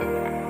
Thank you.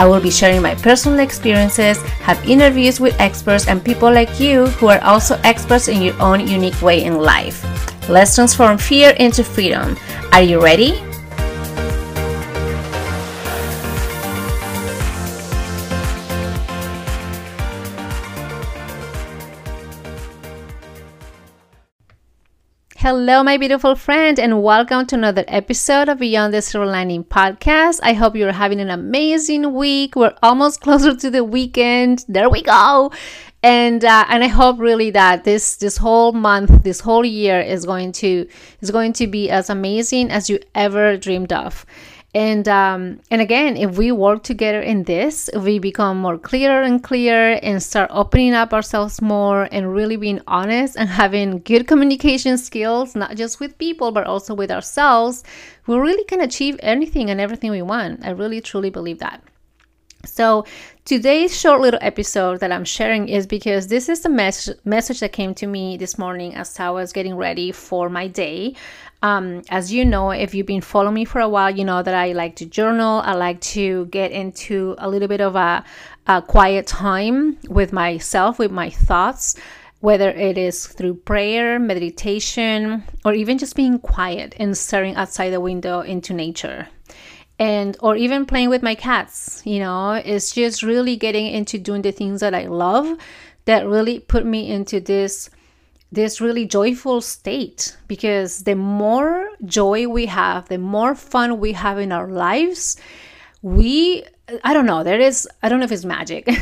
I will be sharing my personal experiences, have interviews with experts and people like you who are also experts in your own unique way in life. Let's transform fear into freedom. Are you ready? Hello, my beautiful friend, and welcome to another episode of Beyond the Silver Lining podcast. I hope you're having an amazing week. We're almost closer to the weekend. There we go. And uh, and I hope really that this this whole month, this whole year is going to is going to be as amazing as you ever dreamed of and um, and again if we work together in this we become more clearer and clearer and start opening up ourselves more and really being honest and having good communication skills not just with people but also with ourselves. We really can achieve anything and everything we want. I really truly believe that so, today's short little episode that I'm sharing is because this is the mes- message that came to me this morning as I was getting ready for my day. Um, as you know, if you've been following me for a while, you know that I like to journal. I like to get into a little bit of a, a quiet time with myself, with my thoughts, whether it is through prayer, meditation, or even just being quiet and staring outside the window into nature and or even playing with my cats you know it's just really getting into doing the things that i love that really put me into this this really joyful state because the more joy we have the more fun we have in our lives we i don't know there is i don't know if it's magic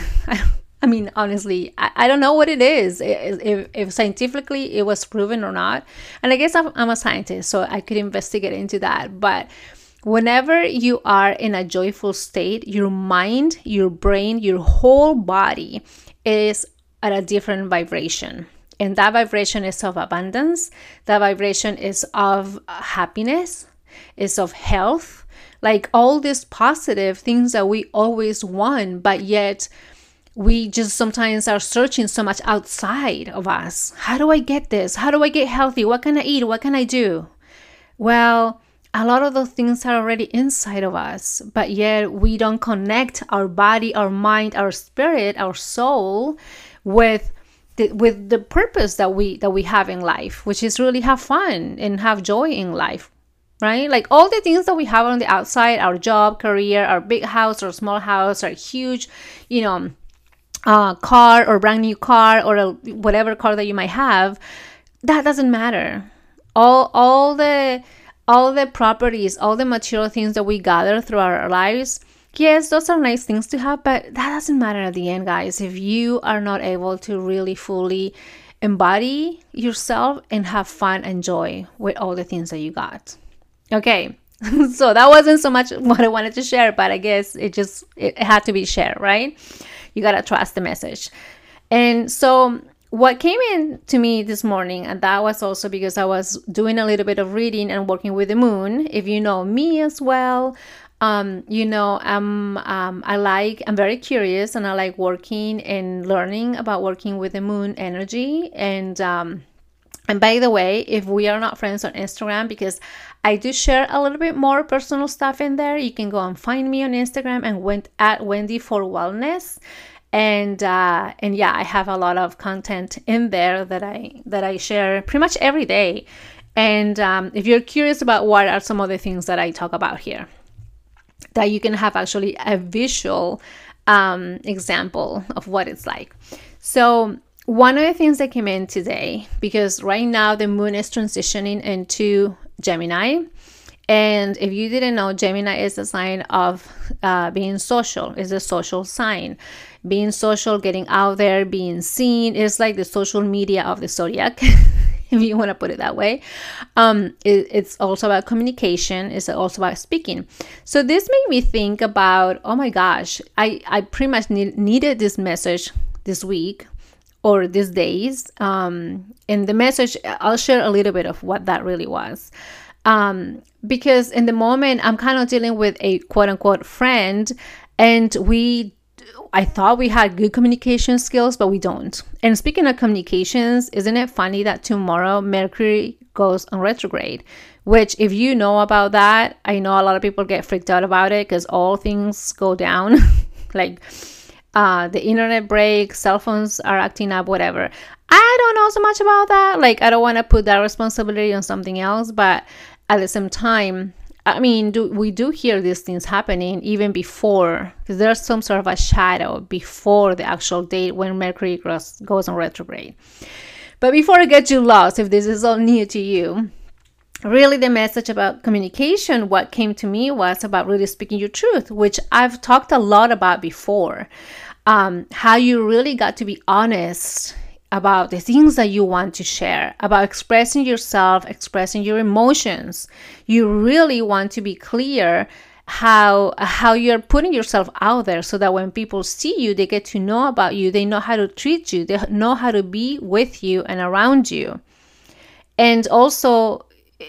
I mean, honestly, I, I don't know what it is, if, if scientifically it was proven or not. And I guess I'm, I'm a scientist, so I could investigate into that. But Whenever you are in a joyful state, your mind, your brain, your whole body is at a different vibration. And that vibration is of abundance, that vibration is of happiness, is of health, like all these positive things that we always want, but yet we just sometimes are searching so much outside of us. How do I get this? How do I get healthy? What can I eat? What can I do? Well, a lot of those things are already inside of us, but yet we don't connect our body, our mind, our spirit, our soul with the, with the purpose that we that we have in life, which is really have fun and have joy in life, right? Like all the things that we have on the outside, our job, career, our big house or small house, our huge, you know, uh, car or brand new car or a, whatever car that you might have, that doesn't matter. All all the all the properties, all the material things that we gather through our lives, yes, those are nice things to have, but that doesn't matter at the end, guys. If you are not able to really fully embody yourself and have fun and joy with all the things that you got. Okay. so that wasn't so much what I wanted to share, but I guess it just it had to be shared, right? You got to trust the message. And so what came in to me this morning and that was also because i was doing a little bit of reading and working with the moon if you know me as well um, you know i'm um, i like i'm very curious and i like working and learning about working with the moon energy and um, and by the way, if we are not friends on Instagram, because I do share a little bit more personal stuff in there, you can go and find me on Instagram and went at Wendy for Wellness and uh, and yeah i have a lot of content in there that i that i share pretty much every day. And um, if you're curious about what are some of the things that i talk about here that you can have actually a visual um, example of what it's like. So one of the things that came in today because right now the moon is transitioning into gemini and if you didn't know, Gemini is a sign of uh, being social, is a social sign being social, getting out there, being seen. It's like the social media of the zodiac. if you want to put it that way. Um, it, it's also about communication. It's also about speaking. So this made me think about, oh my gosh, I, I pretty much need, needed this message this week or these days. Um, and the message, I'll share a little bit of what that really was. Um, because in the moment, I'm kind of dealing with a quote unquote friend, and we I thought we had good communication skills, but we don't. And speaking of communications, isn't it funny that tomorrow Mercury goes on retrograde? Which, if you know about that, I know a lot of people get freaked out about it because all things go down. like uh, the internet breaks, cell phones are acting up, whatever. I don't know so much about that. Like, I don't want to put that responsibility on something else, but at the same time, I mean, do, we do hear these things happening even before, because there's some sort of a shadow before the actual date when Mercury goes, goes on retrograde. But before I get you lost, if this is all new to you, really the message about communication, what came to me was about really speaking your truth, which I've talked a lot about before. Um, how you really got to be honest about the things that you want to share, about expressing yourself, expressing your emotions. You really want to be clear how how you're putting yourself out there so that when people see you, they get to know about you, they know how to treat you, they know how to be with you and around you. And also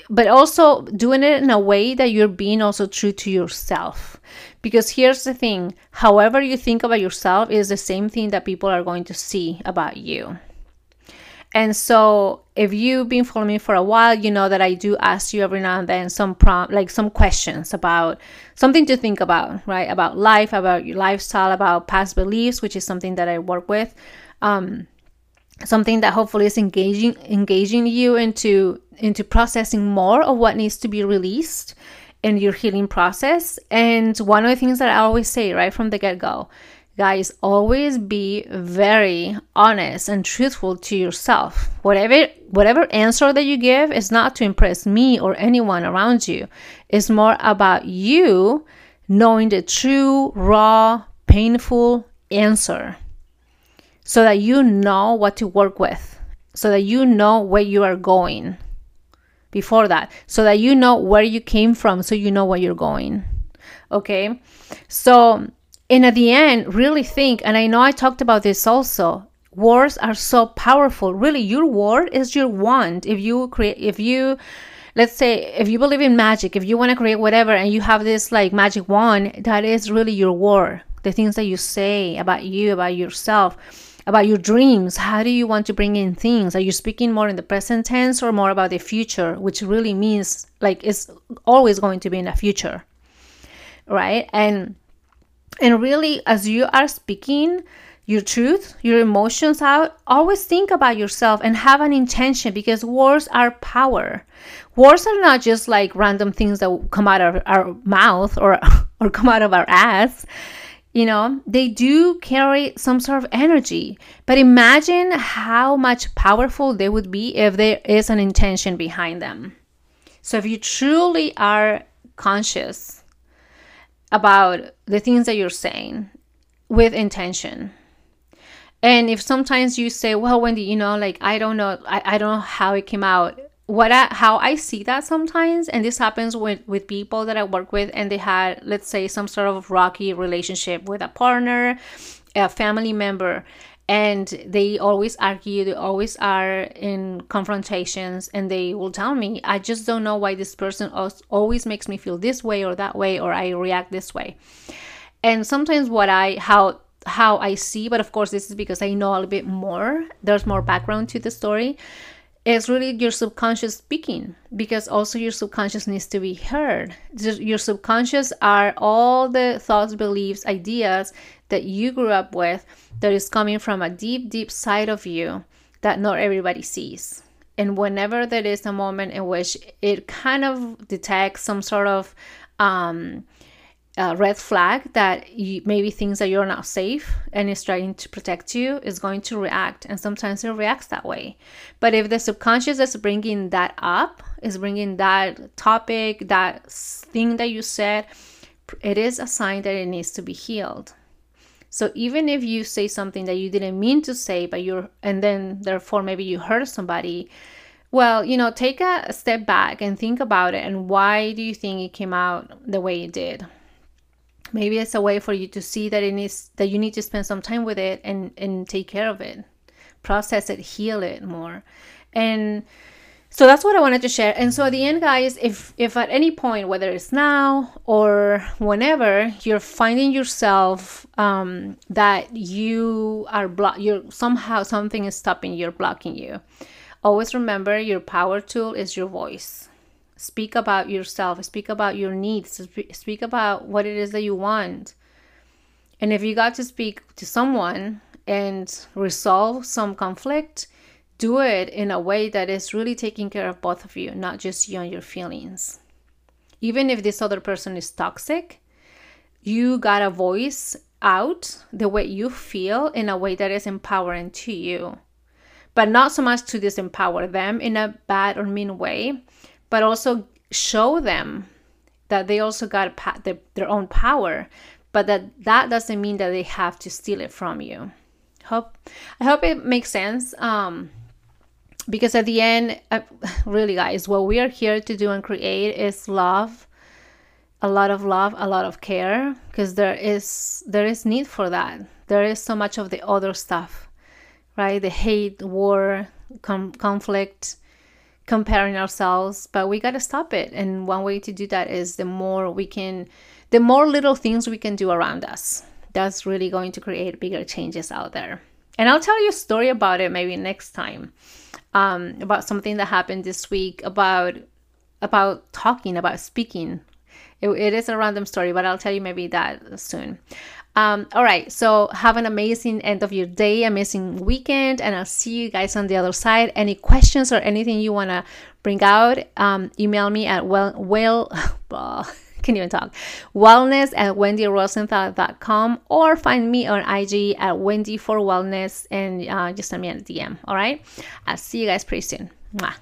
but also doing it in a way that you're being also true to yourself. Because here's the thing, however you think about yourself is the same thing that people are going to see about you. And so, if you've been following me for a while, you know that I do ask you every now and then some prompt, like some questions about something to think about, right? About life, about your lifestyle, about past beliefs, which is something that I work with. Um, something that hopefully is engaging engaging you into into processing more of what needs to be released in your healing process. And one of the things that I always say right from the get go guys always be very honest and truthful to yourself. Whatever whatever answer that you give is not to impress me or anyone around you. It's more about you knowing the true raw painful answer so that you know what to work with so that you know where you are going before that so that you know where you came from so you know where you're going. Okay? So and at the end, really think, and I know I talked about this also. Words are so powerful. Really, your word is your wand. If you create, if you, let's say, if you believe in magic, if you want to create whatever, and you have this like magic wand, that is really your word. The things that you say about you, about yourself, about your dreams. How do you want to bring in things? Are you speaking more in the present tense or more about the future, which really means like it's always going to be in the future, right? And and really, as you are speaking your truth, your emotions out, always think about yourself and have an intention because words are power. Words are not just like random things that come out of our mouth or, or come out of our ass. You know, they do carry some sort of energy. But imagine how much powerful they would be if there is an intention behind them. So if you truly are conscious about the things that you're saying with intention. And if sometimes you say, well, Wendy, you know, like, I don't know, I, I don't know how it came out. What I, how I see that sometimes, and this happens with, with people that I work with, and they had, let's say, some sort of rocky relationship with a partner, a family member, and they always argue they always are in confrontations and they will tell me i just don't know why this person always makes me feel this way or that way or i react this way. And sometimes what i how how i see but of course this is because i know a little bit more there's more background to the story it's really your subconscious speaking because also your subconscious needs to be heard your subconscious are all the thoughts beliefs ideas that you grew up with that is coming from a deep, deep side of you that not everybody sees. And whenever there is a moment in which it kind of detects some sort of um, red flag that you, maybe things that you're not safe and is trying to protect you is going to react and sometimes it reacts that way but if the subconscious is bringing that up is bringing that topic that thing that you said it is a sign that it needs to be healed so even if you say something that you didn't mean to say, but you're, and then therefore maybe you hurt somebody, Well, you know, take a step back and think about it and why do you think it came out the way it did? Maybe it's a way for you to see that it needs that you need to spend some time with it and and take care of it. Process it, heal it more. And so that's what I wanted to share. And so at the end, guys, if if at any point, whether it's now or whenever, you're finding yourself um, that you are block, you're somehow something is stopping you, or blocking you. Always remember your power tool is your voice. Speak about yourself. Speak about your needs. Speak about what it is that you want. And if you got to speak to someone and resolve some conflict, do it in a way that is really taking care of both of you, not just you and your feelings. Even if this other person is toxic, you got to voice out the way you feel in a way that is empowering to you. But not so much to disempower them in a bad or mean way, but also show them that they also got their own power, but that that doesn't mean that they have to steal it from you. Hope I hope it makes sense. Um, because at the end uh, really guys what we are here to do and create is love a lot of love a lot of care because there is there is need for that there is so much of the other stuff right the hate war com- conflict comparing ourselves but we got to stop it and one way to do that is the more we can the more little things we can do around us that's really going to create bigger changes out there and i'll tell you a story about it maybe next time um, about something that happened this week about about talking about speaking. It, it is a random story, but I'll tell you maybe that soon. Um, all right, so have an amazing end of your day, amazing weekend, and I'll see you guys on the other side. Any questions or anything you want to bring out, um, email me at well, well, can't even talk, wellness at wendyrosenthal.com or find me on IG at Wendy for Wellness and uh, just send me a DM. All right. I'll see you guys pretty soon. Mwah.